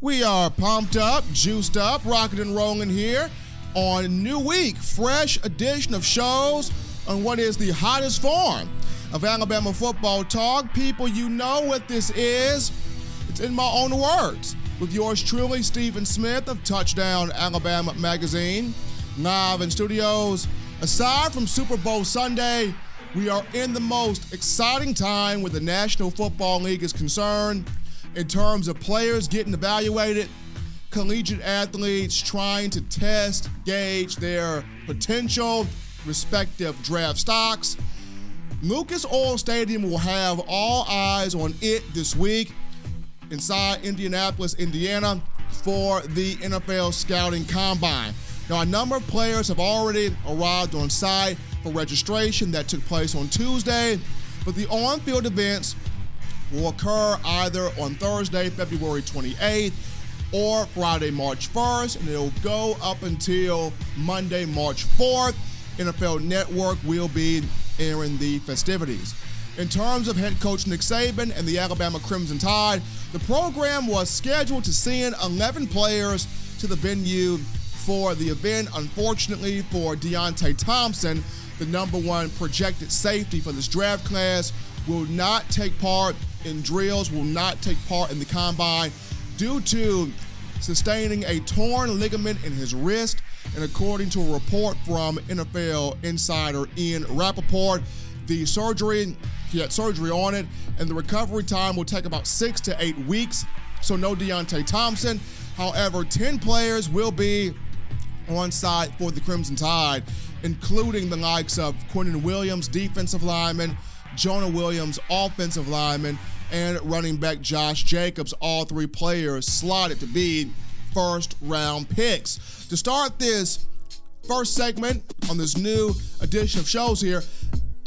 We are pumped up, juiced up, rocking and rolling here on a new week, fresh edition of shows on what is the hottest form of Alabama football talk. People, you know what this is. It's in my own words. With yours truly, Stephen Smith of Touchdown Alabama Magazine, live in studios. Aside from Super Bowl Sunday, we are in the most exciting time where the National Football League is concerned in terms of players getting evaluated, collegiate athletes trying to test, gauge their potential, respective draft stocks. Lucas Oil Stadium will have all eyes on it this week inside Indianapolis, Indiana for the NFL Scouting Combine. Now, a number of players have already arrived on site for registration that took place on Tuesday, but the on field events will occur either on Thursday, February 28th, or Friday, March 1st, and it'll go up until Monday, March 4th. NFL Network will be airing the festivities. In terms of head coach Nick Saban and the Alabama Crimson Tide, the program was scheduled to send 11 players to the venue for the event. Unfortunately for Deionte Thompson, the number one projected safety for this draft class, will not take part in drills, will not take part in the combine due to sustaining a torn ligament in his wrist. And according to a report from NFL insider Ian Rapoport, the surgery, he had surgery on it, and the recovery time will take about six to eight weeks. So, no Deionte Thompson. However, 10 players will be on site for the Crimson Tide, including the likes of Quinnen Williams, defensive lineman, Jonah Williams, offensive lineman, and running back Josh Jacobs, all three players slotted to be first round picks. To start this first segment on this new edition of shows here,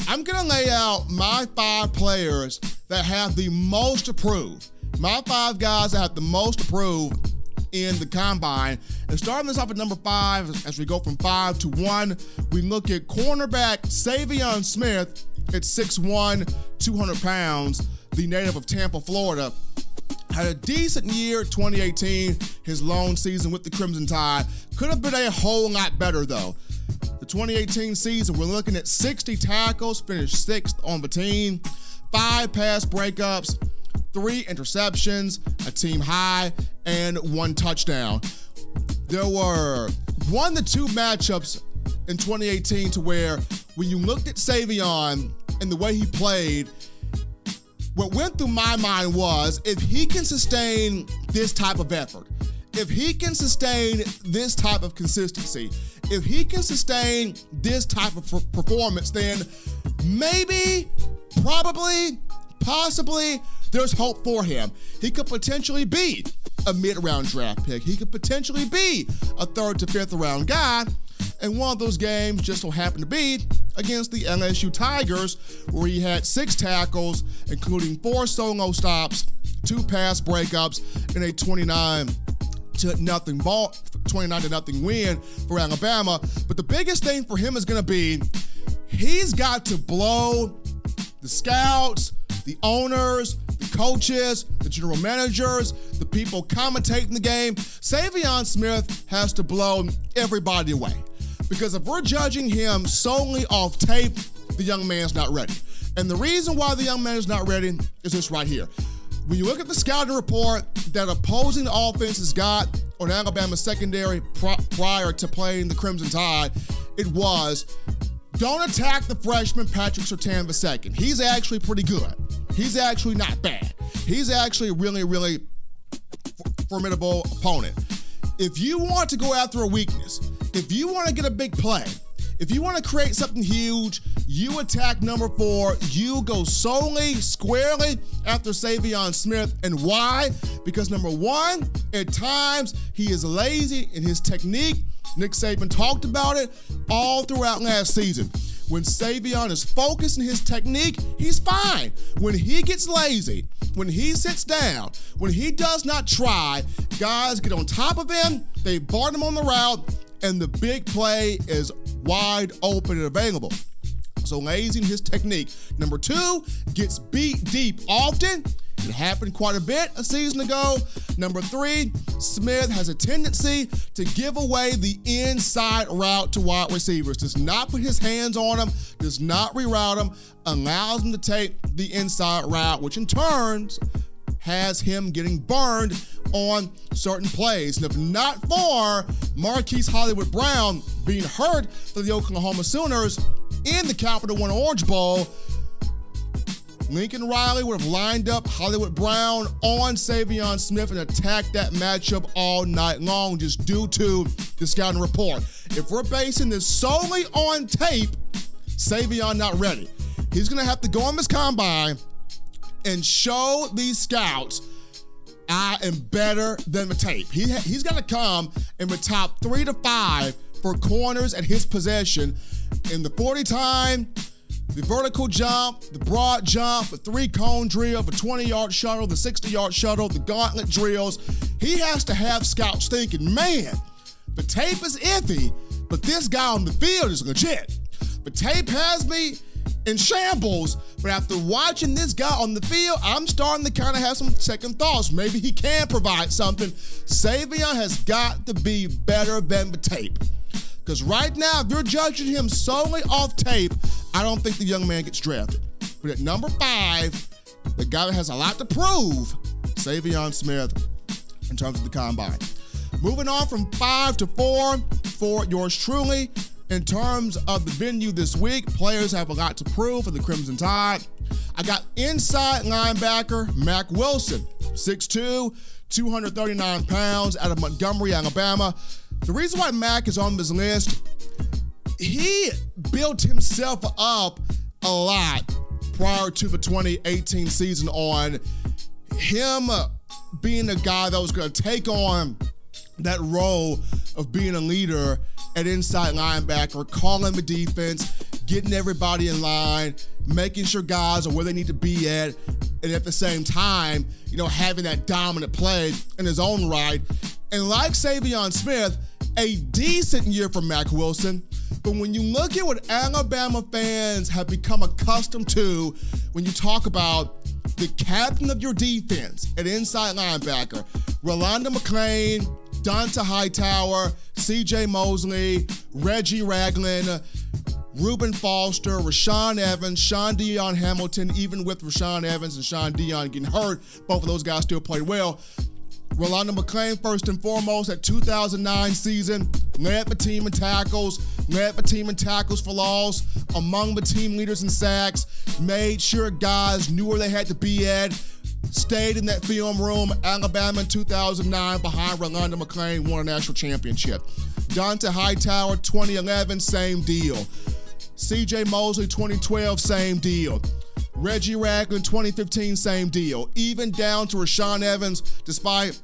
I'm going to lay out my five players that have the most approved. My five guys that have the most approved in the combine. And starting this off at number five, as we go from five to one, we look at cornerback Saivion Smith at 6'1, 200 pounds the native of Tampa, Florida. Had a decent year 2018, his lone season with the Crimson Tide. Could have been a whole lot better though. The 2018 season, we're looking at 60 tackles, finished sixth on the team, five pass breakups, three interceptions, a team high, and one touchdown. There were one to two matchups in 2018 to where when you looked at Saivion and the way he played, what went through my mind was if he can sustain this type of effort, if he can sustain this type of consistency, if he can sustain this type of performance, then maybe, probably, possibly, there's hope for him. He could potentially be a mid round draft pick. He could potentially be a third to fifth round guy. And one of those games just so happened to be against the LSU Tigers, where he had six tackles, including four solo stops, two pass breakups, and a 29 to nothing ball, 29 to nothing win for Alabama. But the biggest thing for him is going to be he's got to blow the scouts, the owners, the coaches, the general managers, the people commentating the game. Saivion Smith has to blow everybody away. Because if we're judging him solely off tape, the young man's not ready. And the reason why the young man is not ready is this right here. When you look at the scouting report that opposing offenses got on Alabama secondary prior to playing the Crimson Tide, it was don't attack the freshman Patrick Surtain II. He's actually pretty good. He's actually not bad. He's actually a really, really formidable opponent. If you want to go after a weakness, if you want to get a big play, if you want to create something huge, you attack number four. You go solely, squarely after Saivion Smith. And why? Because number one, at times he is lazy in his technique. Nick Saban talked about it all throughout last season. When Saivion is focused in his technique, he's fine. When he gets lazy, when he sits down, when he does not try, guys get on top of him, they bar him on the route, and the big play is wide open and available. So lazy in his technique. Number two, gets beat deep often. It happened quite a bit a season ago. Number three, Smith has a tendency to give away the inside route to wide receivers. Does not put his hands on them, does not reroute them, allows them to take the inside route, which in turns has him getting burned on certain plays. And if not for Marquise Hollywood Brown being hurt for the Oklahoma Sooners in the Capital One Orange Bowl, Lincoln Riley would have lined up Hollywood Brown on Saivion Smith and attacked that matchup all night long just due to the scouting report. If we're basing this solely on tape, Saivion not ready. He's going to have to go on this combine and show these scouts I am better than the tape. He, he's got to come in the top three to five for corners at his possession in the 40 time, the vertical jump, the broad jump, the three cone drill, the 20 yard shuttle, the 60 yard shuttle, the gauntlet drills. He has to have scouts thinking, man, the tape is iffy, but this guy on the field is legit. The tape has me in shambles. But after watching this guy on the field, I'm starting to kind of have some second thoughts. Maybe he can provide something. Saivion has got to be better than the tape. Because right now, if you're judging him solely off tape, I don't think the young man gets drafted. But at number five, the guy that has a lot to prove, Saivion Smith, in terms of the combine. Moving on from five to four for yours truly. In terms of the venue this week, players have a lot to prove for the Crimson Tide. I got inside linebacker Mack Wilson, 6'2, 239 pounds, out of Montgomery, Alabama. The reason why Mack is on this list, he built himself up a lot prior to the 2018 season on him being a guy that was going to take on that role of being a leader at inside linebacker, calling the defense, getting everybody in line, making sure guys are where they need to be at, and at the same time, you know, having that dominant play in his own right. And like Saivion Smith, a decent year for Mack Wilson. But when you look at what Alabama fans have become accustomed to when you talk about the captain of your defense at inside linebacker, Rolando McClain, Dont'a Hightower, CJ Mosley, Reggie Ragland, Reuben Foster, Rashaan Evans, Shaun Dion Hamilton, even with Rashaan Evans and Shaun Dion getting hurt, both of those guys still played well. Rolando McClain, first and foremost, at 2009 season, led the team in tackles, led the team in tackles for loss, among the team leaders in sacks, made sure guys knew where they had to be at, stayed in that film room. Alabama in 2009 behind Rolando McClain won a national championship. Dont'a Hightower 2011, same deal. CJ Mosley 2012, same deal. Reggie Ragland 2015, same deal. Even down to Rashaan Evans, despite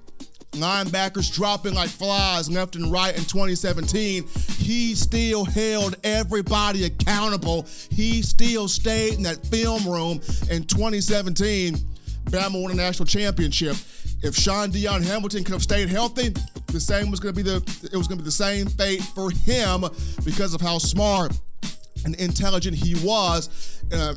linebackers dropping like flies left and right in 2017, he still held everybody accountable. He still stayed in that film room in 2017 Bama won a national championship. If Shaun Dion Hamilton could have stayed healthy, the same was going to be the it was going to be the same fate for him because of how smart and intelligent he was. Uh,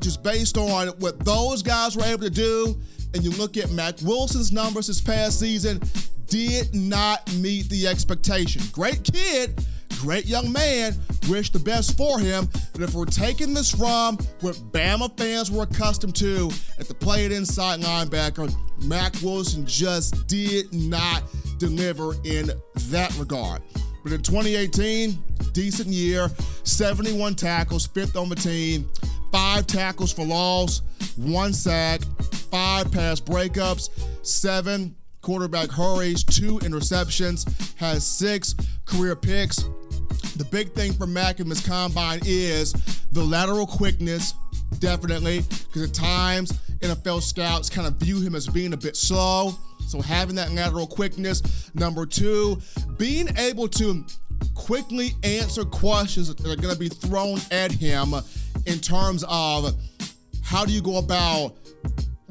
just based on what those guys were able to do, and you look at Mack Wilson's numbers this past season, did not meet the expectation. Great kid, great young man. Wish the best for him. But if we're taking this from what Bama fans were accustomed to at the play at inside linebacker, Mack Wilson just did not deliver in that regard. But in 2018, decent year, 71 tackles, fifth on the team, five tackles for loss, one sack, five pass breakups, seven quarterback hurries, two interceptions, has six career picks. The big thing for Mack in this combine is the lateral quickness, definitely, because at times NFL scouts kind of view him as being a bit slow. So having that lateral quickness. Number two, being able to quickly answer questions that are going to be thrown at him in terms of how do you go about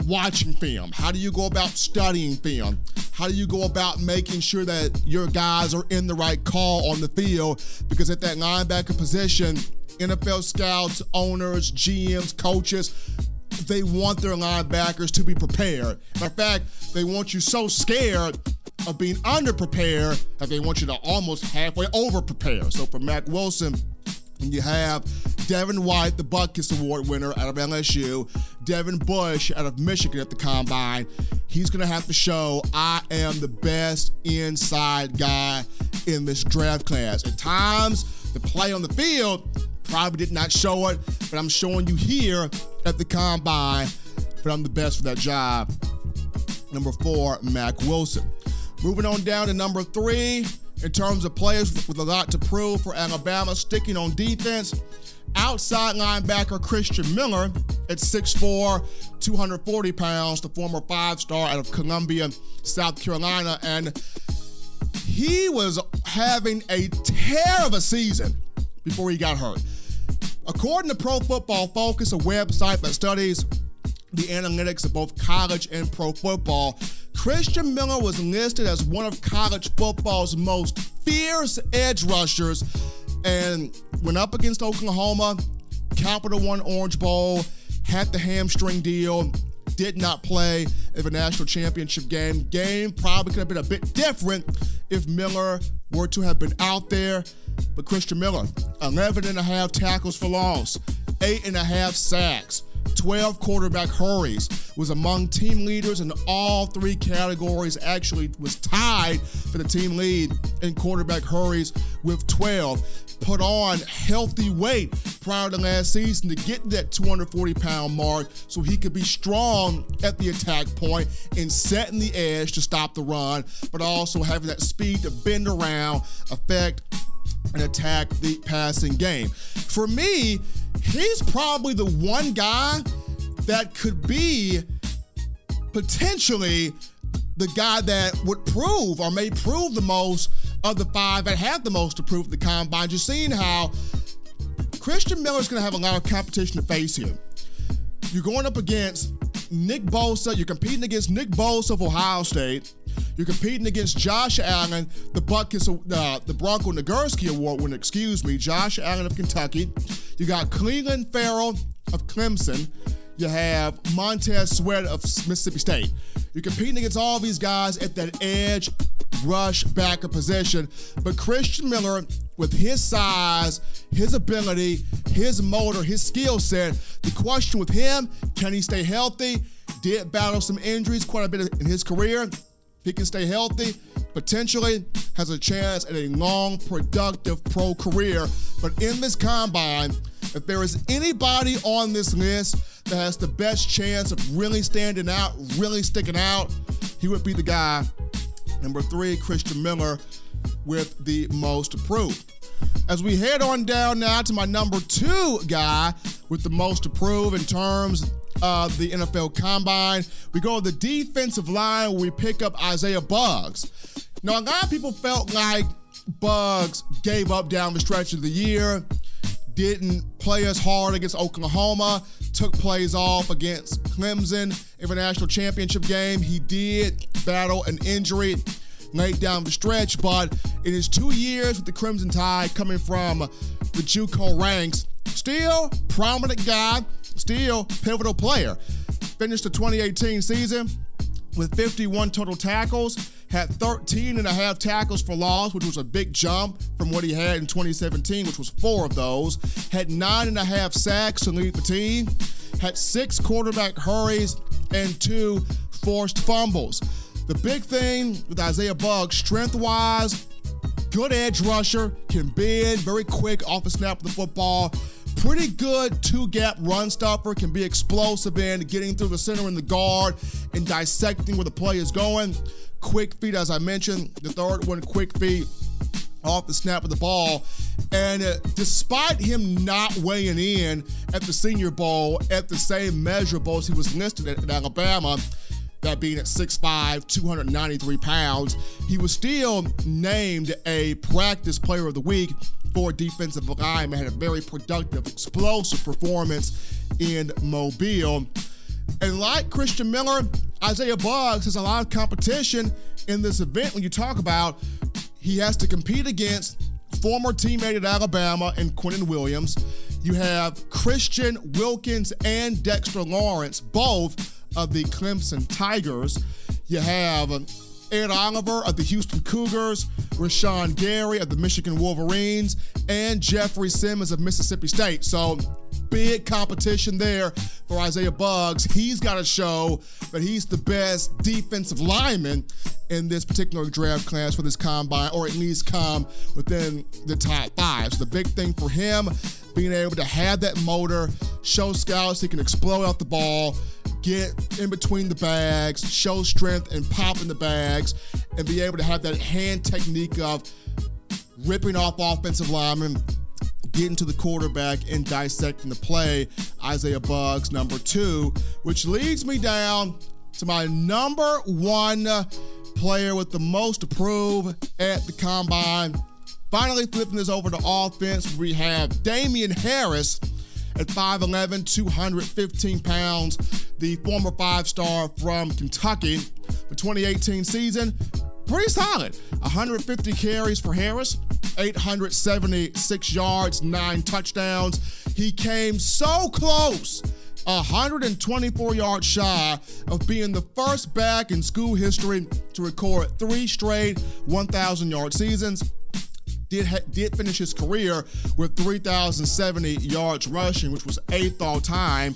watching film? How do you go about studying film? How do you go about making sure that your guys are in the right call on the field? Because at that linebacker position, NFL scouts, owners, GMs, coaches, they want their linebackers to be prepared. In fact, they want you so scared of being underprepared that they want you to almost halfway over prepare. So for Mack Wilson, and you have Devin White, the Butkus Award winner out of LSU, Devin Bush out of Michigan at the combine. He's going to have to show I am the best inside guy in this draft class. At times, the play on the field probably did not show it, but I'm showing you here at the combine that I'm the best for that job. Number four, Mack Wilson. Moving on down to number three, in terms of players with a lot to prove for Alabama, sticking on defense. Outside linebacker Christian Miller at 6'4, 240 pounds, the former five star out of Columbia, South Carolina. And he was having a tear of a season before he got hurt. According to Pro Football Focus, a website that studies the analytics of both college and pro football, Christian Miller was listed as one of college football's most fierce edge rushers and went up against Oklahoma, Capital One Orange Bowl, had the hamstring deal, did not play in the national championship game. Game probably could have been a bit different if Miller were to have been out there. But Christian Miller, 11 and a half tackles for loss, eight and a half sacks, 12 quarterback hurries, was among team leaders in all three categories, actually was tied for the team lead in quarterback hurries with 12. Put on healthy weight prior to last season to get that 240 pound mark so he could be strong at the attack point and setting the edge to stop the run, but also having that speed to bend around, affect and attack the passing game. For me, he's probably the one guy that could be potentially the guy that would prove or may prove the most of the five that have the most to prove the combine. Just seeing how Christian Miller's going to have a lot of competition to face here. You're going up against Nick Bosa. You're competing against Nick Bosa of Ohio State. You're competing against Josh Allen, the Butkus, uh, the Bronco Nagurski Award winner, excuse me, Josh Allen of Kentucky. You got Clelin Ferrell of Clemson. You have Montez Sweat of Mississippi State. You're competing against all these guys at that edge rush backer position. But Christian Miller, with his size, his ability, his motor, his skill set, the question with him, can he stay healthy? Did battle some injuries quite a bit in his career. He can stay healthy, potentially has a chance at a long, productive pro career. But in this combine, if there is anybody on this list that has the best chance of really standing out, really sticking out, he would be the guy. Number three, Christian Miller with the most approved. As we head on down now to my number two guy with the most approved in terms of the NFL Combine, we go to the defensive line where we pick up Isaiah Buggs. Now, a lot of people felt like Buggs gave up down the stretch of the year, didn't play as hard against Oklahoma, took plays off against Clemson in the national championship game. He did battle an injury late down the stretch, but in his two years with the Crimson Tide coming from the JUCO ranks, still prominent guy, still pivotal player. Finished the 2018 season with 51 total tackles, had 13 and a half tackles for loss, which was a big jump from what he had in 2017, which was four of those, had nine and a half sacks to lead the team, had six quarterback hurries, and two forced fumbles. The big thing with Isaiah Buggs, strength wise, good edge rusher, can bend very quick off the snap of the football. Pretty good two gap run stopper, can be explosive in getting through the center and the guard and dissecting where the play is going. Quick feet, as I mentioned, the third one, quick feet off the snap of the ball. And uh, despite him not weighing in at the Senior Bowl at the same measurables he was listed at, at Alabama, that being at 6'5, 293 pounds, he was still named a practice player of the week for defensive lineman. Had a very productive, explosive performance in Mobile. And like Christian Miller, Isaiah Buggs has a lot of competition in this event when you talk about he has to compete against former teammate at Alabama and Quinnen Williams. You have Christian Wilkins and Dexter Lawrence, both of the Clemson Tigers. You have uh, Ed Oliver of the Houston Cougars, Rashan Gary of the Michigan Wolverines, and Jeffrey Simmons of Mississippi State. So big competition there for Isaiah Buggs. He's got to show that he's the best defensive lineman in this particular draft class for this combine, or at least come within the top five. So the big thing for him, being able to have that motor, show scouts he can explode off the ball, get in between the bags, show strength and pop in the bags, and be able to have that hand technique of ripping off offensive linemen, getting to the quarterback and dissecting the play. Isaiah Buggs, number two, which leads me down to my number one player with the most to prove at the combine. Finally, flipping this over to offense, we have Damien Harris at 5'11, 215 pounds, the former five star from Kentucky. The 2018 season, pretty solid. 150 carries for Harris, 876 yards, nine touchdowns. He came so close. 124 yards shy of being the first back in school history to record three straight 1,000 yard seasons did ha- did finish his career with 3,070 yards rushing, which was eighth all time.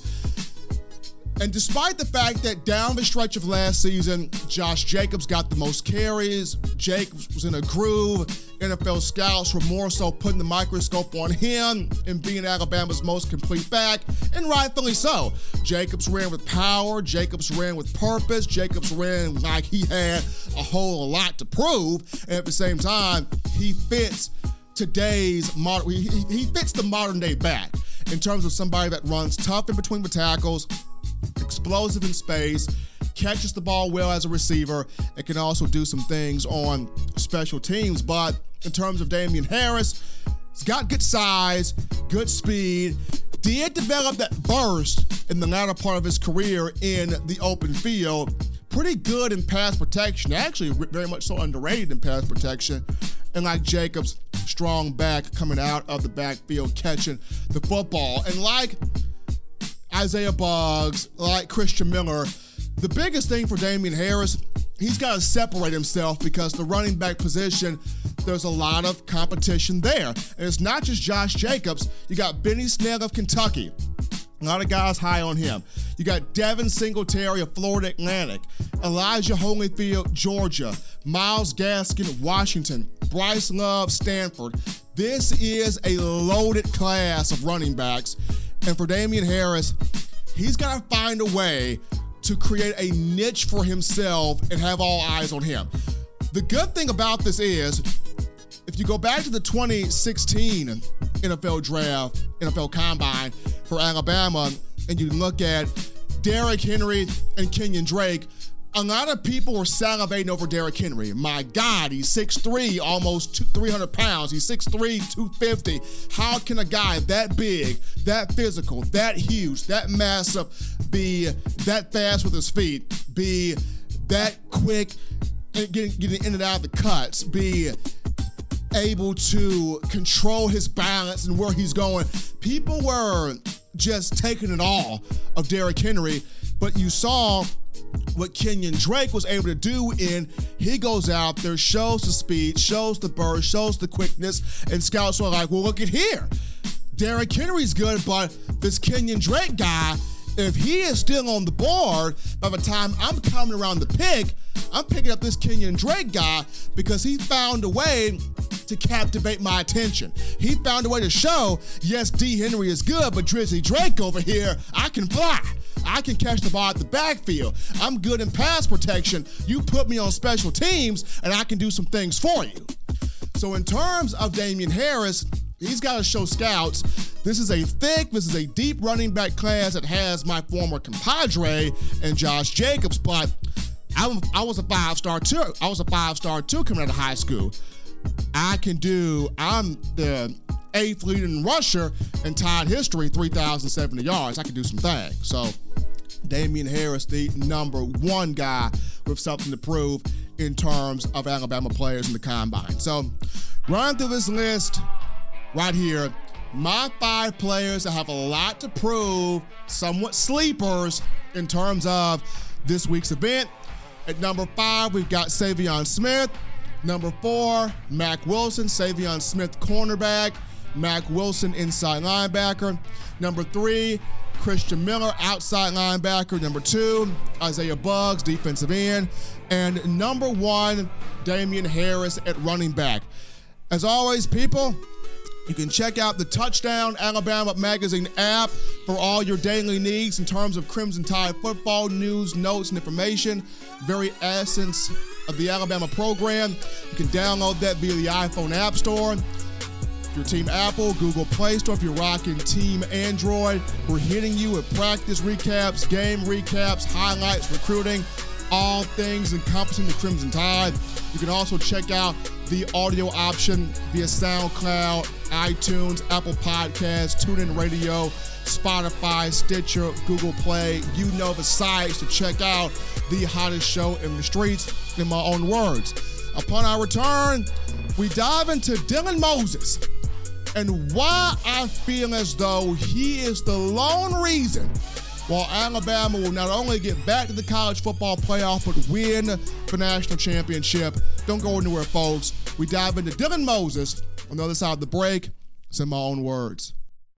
And despite the fact that down the stretch of last season, Josh Jacobs got the most carries, Jacobs was in a groove. NFL scouts were more so putting the microscope on him and being Alabama's most complete back, and rightfully so. Jacobs ran with power, Jacobs ran with purpose, Jacobs ran like he had a whole lot to prove, and at the same time, he fits today's modern, he, he fits the modern day back in terms of somebody that runs tough in between the tackles, explosive in space, catches the ball well as a receiver, and can also do some things on special teams. But in terms of Damien Harris, he's got good size, good speed, did develop that burst in the latter part of his career in the open field. Pretty good in pass protection, actually, very much so underrated in pass protection. And like Jacobs, strong back coming out of the backfield, catching the football. And like Isaiah Buggs, like Christian Miller. The biggest thing for Damien Harris, he's got to separate himself because the running back position, there's a lot of competition there. And it's not just Josh Jacobs. You got Benny Snell of Kentucky. A lot of guys high on him. You got Devin Singletary of Florida Atlantic, Elijah Holyfield, Georgia, Myles Gaskin, Washington, Bryce Love, Stanford. This is a loaded class of running backs. And for Damien Harris, he's got to find a way to create a niche for himself and have all eyes on him. The good thing about this is, if you go back to the 2016 NFL draft, NFL combine for Alabama, and you look at Derrick Henry and Kenyon Drake, a lot of people were salivating over Derrick Henry. My God, he's 6'3, almost 300 pounds. He's 6'3, 250. How can a guy that big, that physical, that huge, that massive be that fast with his feet, be that quick getting, getting in and out of the cuts, be able to control his balance and where he's going? People were just taking it all of Derrick Henry, but you saw what Kenyon Drake was able to do in he goes out there, shows the speed, shows the burst, shows the quickness, and scouts are like, well, look at here. Derrick Henry's good, but this Kenyon Drake guy, if he is still on the board by the time I'm coming around the pick, I'm picking up this Kenyon Drake guy because he found a way to captivate my attention. He found a way to show, yes, D. Henry is good, but Drizzy Drake over here, I can fly. I can catch the ball at the backfield. I'm good in pass protection. You put me on special teams, and I can do some things for you. So, in terms of Damien Harris, he's got to show scouts this is a thick, this is a deep running back class that has my former compadre and Josh Jacobs, but I, I was a five star too. I was a five star too coming out of high school. I can do, I'm the eighth leading rusher in Tide history, 3,070 yards. I can do some things. So, Damien Harris, the number one guy with something to prove in terms of Alabama players in the combine. So, run through this list right here. my five players that have a lot to prove, somewhat sleepers in terms of this week's event. At number five, we've got Saivion Smith. Number four, Mack Wilson, Saivion Smith, cornerback. Mack Wilson, inside linebacker. Number three, Christian Miller, outside linebacker. Number two, Isaiah Buggs, defensive end. And number one, Damien Harris at running back. As always, people, you can check out the Touchdown Alabama Magazine app for all your daily needs in terms of Crimson Tide football news, notes, and information. Very essence of the Alabama program. You can download that via the iPhone App Store. If you're Team Apple, Google Play Store. If you're rocking Team Android, we're hitting you with practice recaps, game recaps, highlights, recruiting, all things encompassing the Crimson Tide. You can also check out the audio option via SoundCloud, iTunes, Apple Podcasts, TuneIn Radio, Spotify, Stitcher, Google Play. You know the sites to check out the hottest show in the streets, in my own words. Upon our return, we dive into Dylan Moses and why I feel as though he is the lone reason while Alabama will not only get back to the college football playoff, but win the national championship. Don't go anywhere, folks. We dive into Dylan Moses on the other side of the break. It's in my own words.